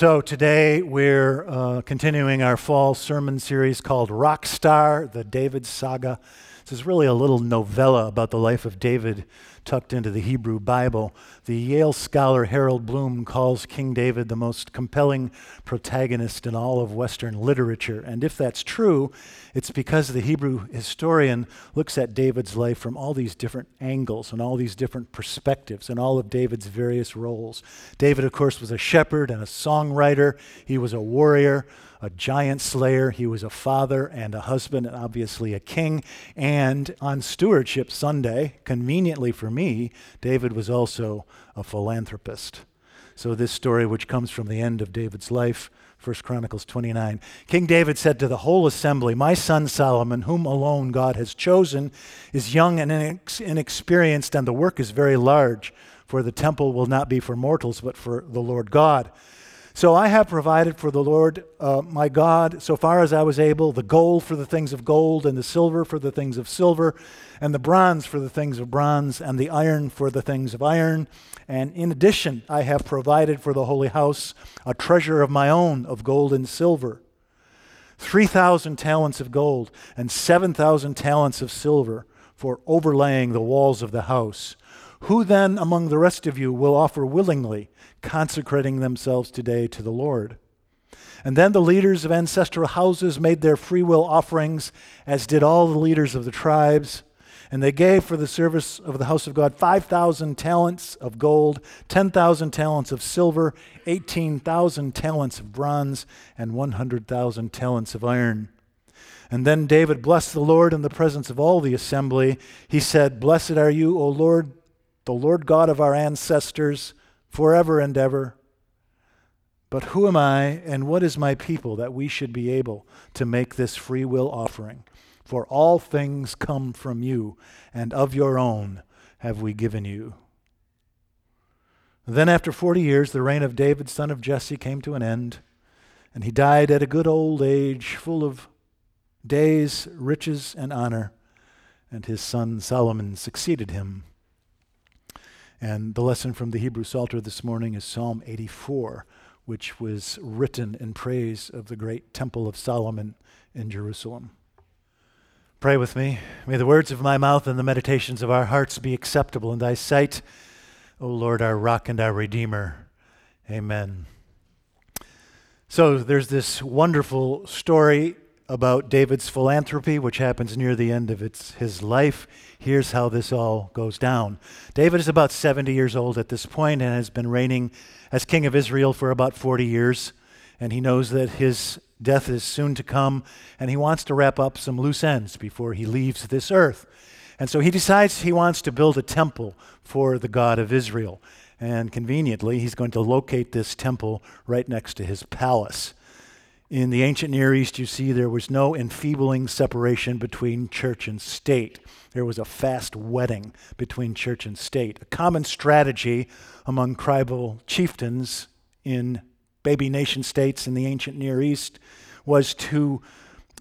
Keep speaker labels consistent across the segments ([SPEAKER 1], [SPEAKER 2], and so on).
[SPEAKER 1] So, today we're uh, continuing our fall sermon series called Rock Star, the David Saga. This is really a little novella about the life of David tucked into the Hebrew Bible. The Yale scholar Harold Bloom calls King David the most compelling protagonist in all of Western literature. And if that's true, it's because the Hebrew historian looks at David's life from all these different angles and all these different perspectives and all of David's various roles. David, of course, was a shepherd and a songwriter, he was a warrior a giant slayer. He was a father and a husband, and obviously a king. And on Stewardship Sunday, conveniently for me, David was also a philanthropist. So, this story, which comes from the end of David's life, 1 Chronicles 29. King David said to the whole assembly, My son Solomon, whom alone God has chosen, is young and inexperienced, and the work is very large, for the temple will not be for mortals, but for the Lord God. So I have provided for the Lord uh, my God, so far as I was able, the gold for the things of gold, and the silver for the things of silver, and the bronze for the things of bronze, and the iron for the things of iron. And in addition, I have provided for the holy house a treasure of my own of gold and silver 3,000 talents of gold, and 7,000 talents of silver for overlaying the walls of the house. Who then among the rest of you will offer willingly? consecrating themselves today to the Lord. And then the leaders of ancestral houses made their free will offerings, as did all the leaders of the tribes. And they gave for the service of the house of God 5,000 talents of gold, 10,000 talents of silver, 18,000 talents of bronze, and 100,000 talents of iron. And then David blessed the Lord in the presence of all the assembly. He said, Blessed are you, O Lord, the Lord God of our ancestors forever and ever. But who am I and what is my people that we should be able to make this free will offering? For all things come from you, and of your own have we given you. Then, after forty years, the reign of David, son of Jesse, came to an end, and he died at a good old age, full of days, riches, and honor. And his son Solomon succeeded him. And the lesson from the Hebrew Psalter this morning is Psalm 84, which was written in praise of the great Temple of Solomon in Jerusalem. Pray with me. May the words of my mouth and the meditations of our hearts be acceptable in thy sight, O Lord, our rock and our redeemer. Amen. So there's this wonderful story about David's philanthropy, which happens near the end of its, his life. Here's how this all goes down. David is about 70 years old at this point and has been reigning as king of Israel for about 40 years. And he knows that his death is soon to come, and he wants to wrap up some loose ends before he leaves this earth. And so he decides he wants to build a temple for the God of Israel. And conveniently, he's going to locate this temple right next to his palace. In the ancient Near East, you see there was no enfeebling separation between church and state. There was a fast wedding between church and state. A common strategy among tribal chieftains in baby nation states in the ancient Near East was to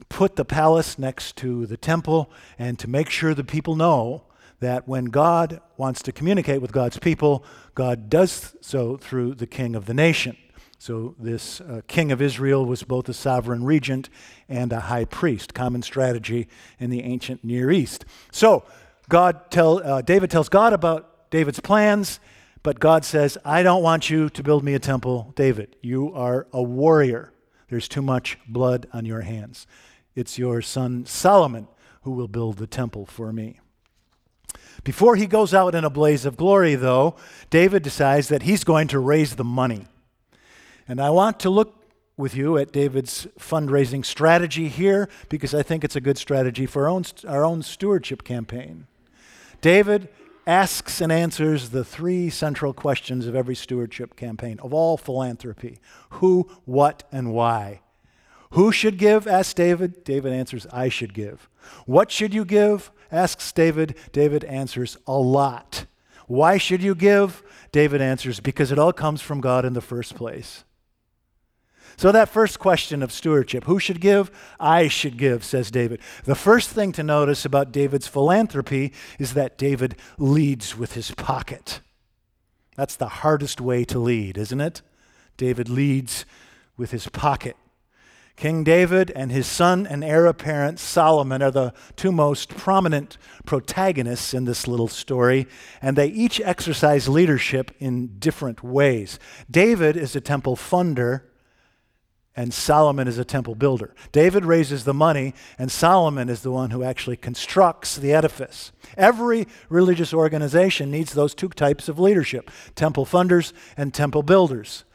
[SPEAKER 1] put the palace next to the temple and to make sure the people know that when God wants to communicate with God's people, God does so through the king of the nation. So, this uh, king of Israel was both a sovereign regent and a high priest, common strategy in the ancient Near East. So, God tell, uh, David tells God about David's plans, but God says, I don't want you to build me a temple, David. You are a warrior. There's too much blood on your hands. It's your son Solomon who will build the temple for me. Before he goes out in a blaze of glory, though, David decides that he's going to raise the money. And I want to look with you at David's fundraising strategy here because I think it's a good strategy for our own, our own stewardship campaign. David asks and answers the three central questions of every stewardship campaign, of all philanthropy who, what, and why. Who should give? asks David. David answers, I should give. What should you give? asks David. David answers, a lot. Why should you give? David answers, because it all comes from God in the first place. So, that first question of stewardship who should give? I should give, says David. The first thing to notice about David's philanthropy is that David leads with his pocket. That's the hardest way to lead, isn't it? David leads with his pocket. King David and his son and heir apparent Solomon are the two most prominent protagonists in this little story, and they each exercise leadership in different ways. David is a temple funder, and Solomon is a temple builder. David raises the money, and Solomon is the one who actually constructs the edifice. Every religious organization needs those two types of leadership temple funders and temple builders.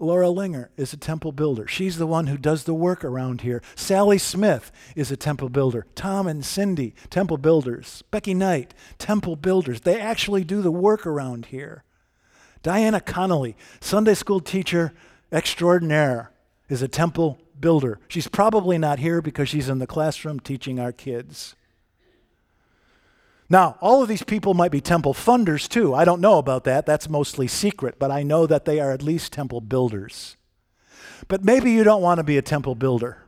[SPEAKER 1] Laura Linger is a temple builder. She's the one who does the work around here. Sally Smith is a temple builder. Tom and Cindy, temple builders. Becky Knight, temple builders. They actually do the work around here. Diana Connolly, Sunday school teacher extraordinaire, is a temple builder. She's probably not here because she's in the classroom teaching our kids. Now, all of these people might be temple funders too. I don't know about that. That's mostly secret, but I know that they are at least temple builders. But maybe you don't want to be a temple builder.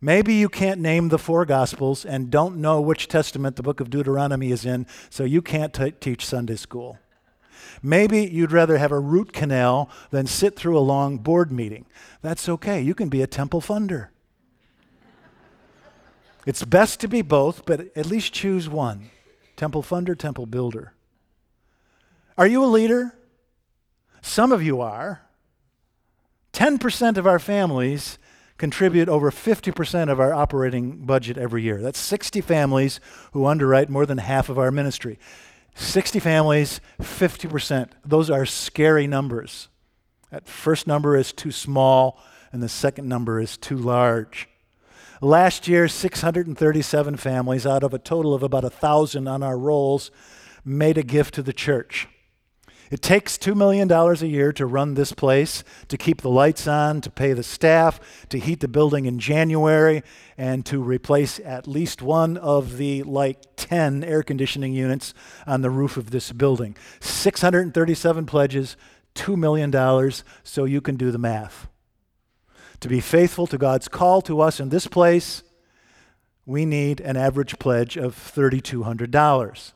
[SPEAKER 1] Maybe you can't name the four Gospels and don't know which testament the book of Deuteronomy is in, so you can't t- teach Sunday school. Maybe you'd rather have a root canal than sit through a long board meeting. That's okay. You can be a temple funder. It's best to be both, but at least choose one. Temple funder, temple builder. Are you a leader? Some of you are. 10% of our families contribute over 50% of our operating budget every year. That's 60 families who underwrite more than half of our ministry. 60 families, 50%. Those are scary numbers. That first number is too small, and the second number is too large. Last year, 637 families out of a total of about 1,000 on our rolls made a gift to the church. It takes $2 million a year to run this place, to keep the lights on, to pay the staff, to heat the building in January, and to replace at least one of the like 10 air conditioning units on the roof of this building. 637 pledges, $2 million, so you can do the math. To be faithful to God's call to us in this place, we need an average pledge of $3,200.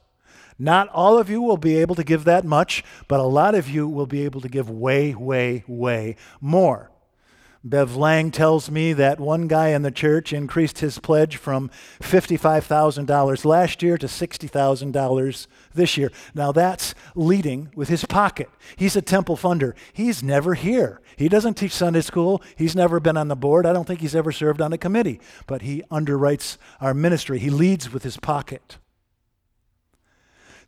[SPEAKER 1] Not all of you will be able to give that much, but a lot of you will be able to give way, way, way more. Bev Lang tells me that one guy in the church increased his pledge from $55,000 last year to $60,000 this year. Now that's leading with his pocket. He's a temple funder. He's never here. He doesn't teach Sunday school. He's never been on the board. I don't think he's ever served on a committee, but he underwrites our ministry. He leads with his pocket.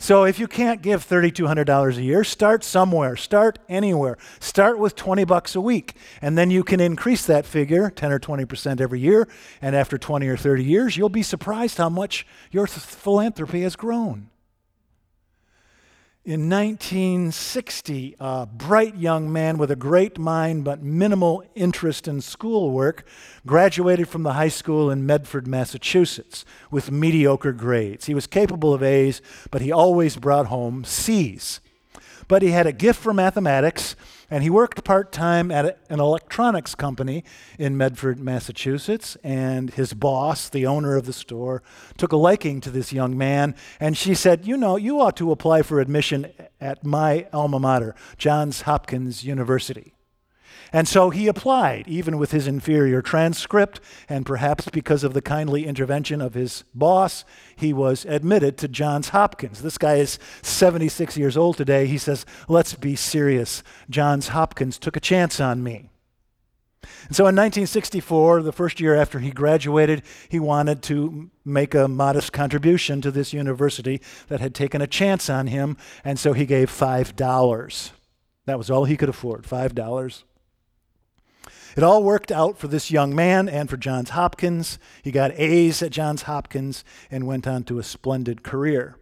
[SPEAKER 1] So if you can't give $3,200 a year, start somewhere. Start anywhere. Start with 20 bucks a week. And then you can increase that figure 10 or 20% every year. And after 20 or 30 years, you'll be surprised how much your philanthropy has grown. In 1960, a bright young man with a great mind but minimal interest in schoolwork graduated from the high school in Medford, Massachusetts, with mediocre grades. He was capable of A's, but he always brought home C's. But he had a gift for mathematics and he worked part time at an electronics company in Medford, Massachusetts. And his boss, the owner of the store, took a liking to this young man. And she said, You know, you ought to apply for admission at my alma mater, Johns Hopkins University. And so he applied, even with his inferior transcript, and perhaps because of the kindly intervention of his boss, he was admitted to Johns Hopkins. This guy is 76 years old today. He says, Let's be serious. Johns Hopkins took a chance on me. And so in 1964, the first year after he graduated, he wanted to make a modest contribution to this university that had taken a chance on him, and so he gave $5. That was all he could afford, $5. It all worked out for this young man and for Johns Hopkins. He got A's at Johns Hopkins and went on to a splendid career.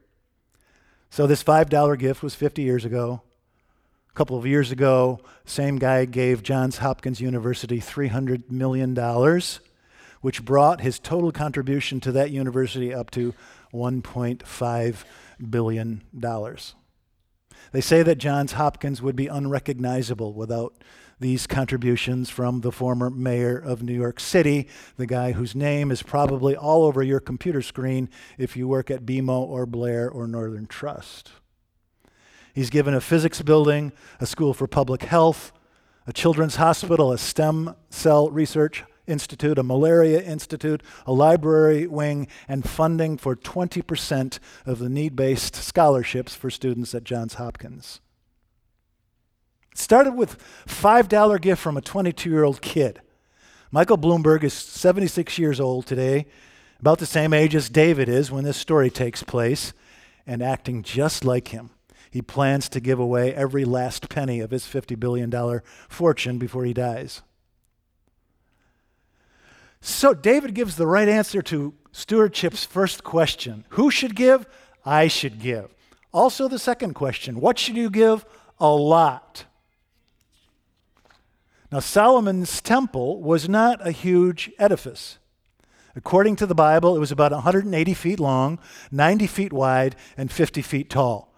[SPEAKER 1] So this $5 gift was 50 years ago. A couple of years ago, same guy gave Johns Hopkins University $300 million, which brought his total contribution to that university up to $1.5 billion. They say that Johns Hopkins would be unrecognizable without these contributions from the former mayor of New York City, the guy whose name is probably all over your computer screen if you work at BMO or Blair or Northern Trust. He's given a physics building, a school for public health, a children's hospital, a stem cell research institute, a malaria institute, a library wing, and funding for 20% of the need based scholarships for students at Johns Hopkins. Started with $5 gift from a 22 year old kid. Michael Bloomberg is 76 years old today, about the same age as David is when this story takes place, and acting just like him. He plans to give away every last penny of his $50 billion fortune before he dies. So David gives the right answer to stewardship's first question Who should give? I should give. Also, the second question What should you give? A lot. Now, Solomon's temple was not a huge edifice. According to the Bible, it was about 180 feet long, 90 feet wide, and 50 feet tall.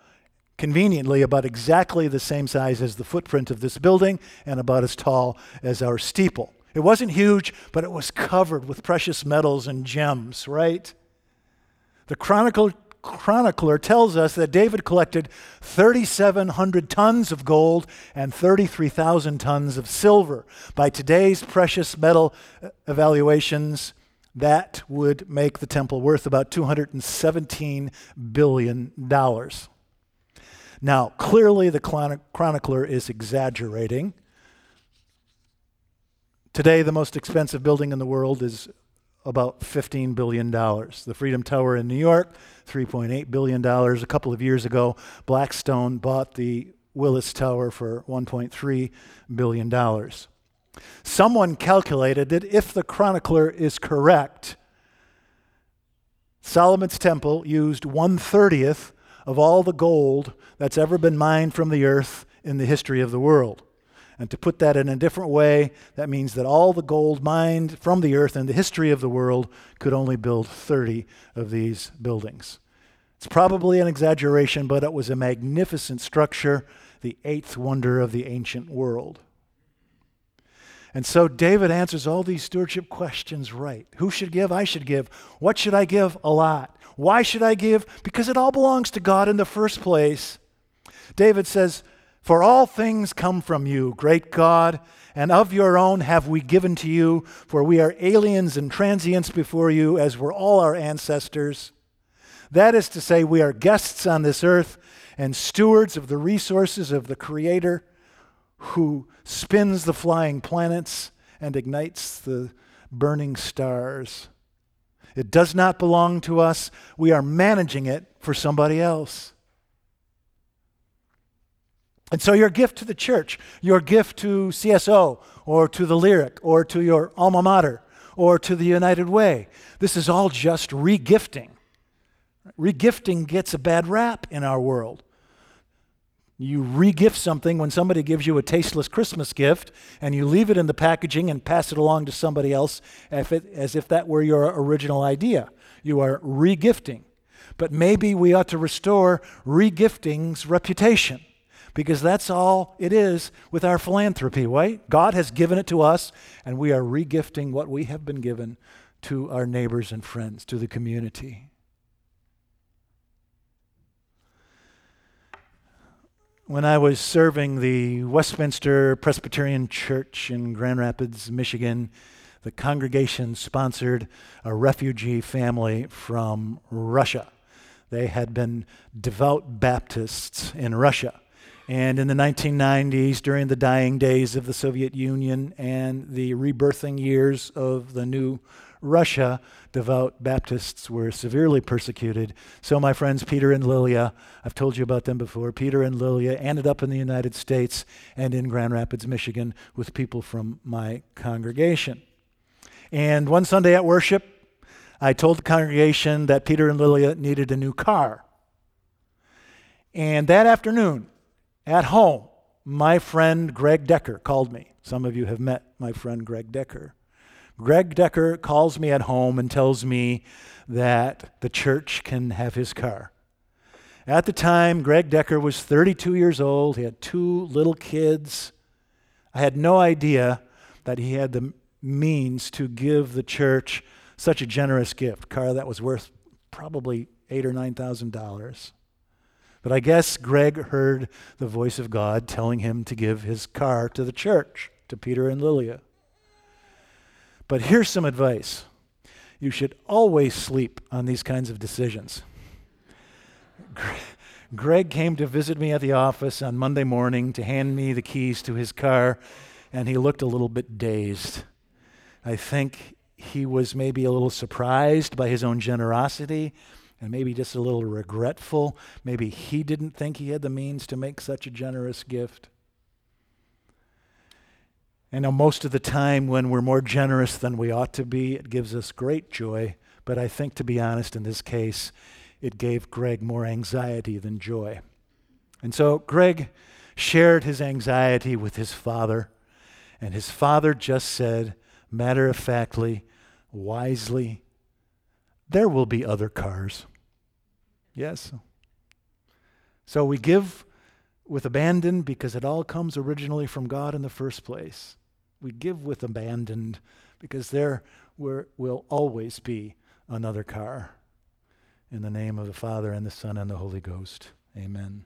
[SPEAKER 1] Conveniently, about exactly the same size as the footprint of this building and about as tall as our steeple. It wasn't huge, but it was covered with precious metals and gems, right? The chronicle, chronicler tells us that David collected 3,700 tons of gold and 33,000 tons of silver. By today's precious metal uh, evaluations, that would make the temple worth about $217 billion. Now, clearly, the chronicler is exaggerating. Today, the most expensive building in the world is about $15 billion. The Freedom Tower in New York, $3.8 billion. A couple of years ago, Blackstone bought the Willis Tower for $1.3 billion. Someone calculated that if the chronicler is correct, Solomon's temple used one thirtieth of all the gold that's ever been mined from the earth in the history of the world. And to put that in a different way, that means that all the gold mined from the earth in the history of the world could only build 30 of these buildings. It's probably an exaggeration, but it was a magnificent structure, the eighth wonder of the ancient world. And so David answers all these stewardship questions right. Who should give? I should give. What should I give? A lot. Why should I give? Because it all belongs to God in the first place. David says, for all things come from you, great God, and of your own have we given to you, for we are aliens and transients before you, as were all our ancestors. That is to say, we are guests on this earth and stewards of the resources of the Creator who spins the flying planets and ignites the burning stars. It does not belong to us. We are managing it for somebody else. And so, your gift to the church, your gift to CSO, or to the Lyric, or to your alma mater, or to the United Way, this is all just regifting. Regifting gets a bad rap in our world. You regift something when somebody gives you a tasteless Christmas gift, and you leave it in the packaging and pass it along to somebody else as if that were your original idea. You are regifting. But maybe we ought to restore regifting's reputation because that's all it is with our philanthropy, right? God has given it to us, and we are regifting what we have been given to our neighbors and friends, to the community. When I was serving the Westminster Presbyterian Church in Grand Rapids, Michigan, the congregation sponsored a refugee family from Russia. They had been devout Baptists in Russia. And in the 1990s, during the dying days of the Soviet Union and the rebirthing years of the new Russia, devout Baptists were severely persecuted. So, my friends Peter and Lilia, I've told you about them before, Peter and Lilia ended up in the United States and in Grand Rapids, Michigan, with people from my congregation. And one Sunday at worship, I told the congregation that Peter and Lilia needed a new car. And that afternoon, at home, my friend Greg Decker called me. Some of you have met my friend Greg Decker. Greg Decker calls me at home and tells me that the church can have his car. At the time, Greg Decker was 32 years old. He had two little kids. I had no idea that he had the means to give the church such a generous gift, car that was worth probably eight or nine thousand dollars. But I guess Greg heard the voice of God telling him to give his car to the church, to Peter and Lilia. But here's some advice you should always sleep on these kinds of decisions. Greg came to visit me at the office on Monday morning to hand me the keys to his car, and he looked a little bit dazed. I think he was maybe a little surprised by his own generosity and maybe just a little regretful. Maybe he didn't think he had the means to make such a generous gift. And most of the time, when we're more generous than we ought to be, it gives us great joy. But I think, to be honest, in this case, it gave Greg more anxiety than joy. And so Greg shared his anxiety with his father, and his father just said, matter of factly, wisely, there will be other cars. Yes. So we give with abandon because it all comes originally from God in the first place we give with abandon because there will always be another car. In the name of the Father, and the Son, and the Holy Ghost. Amen.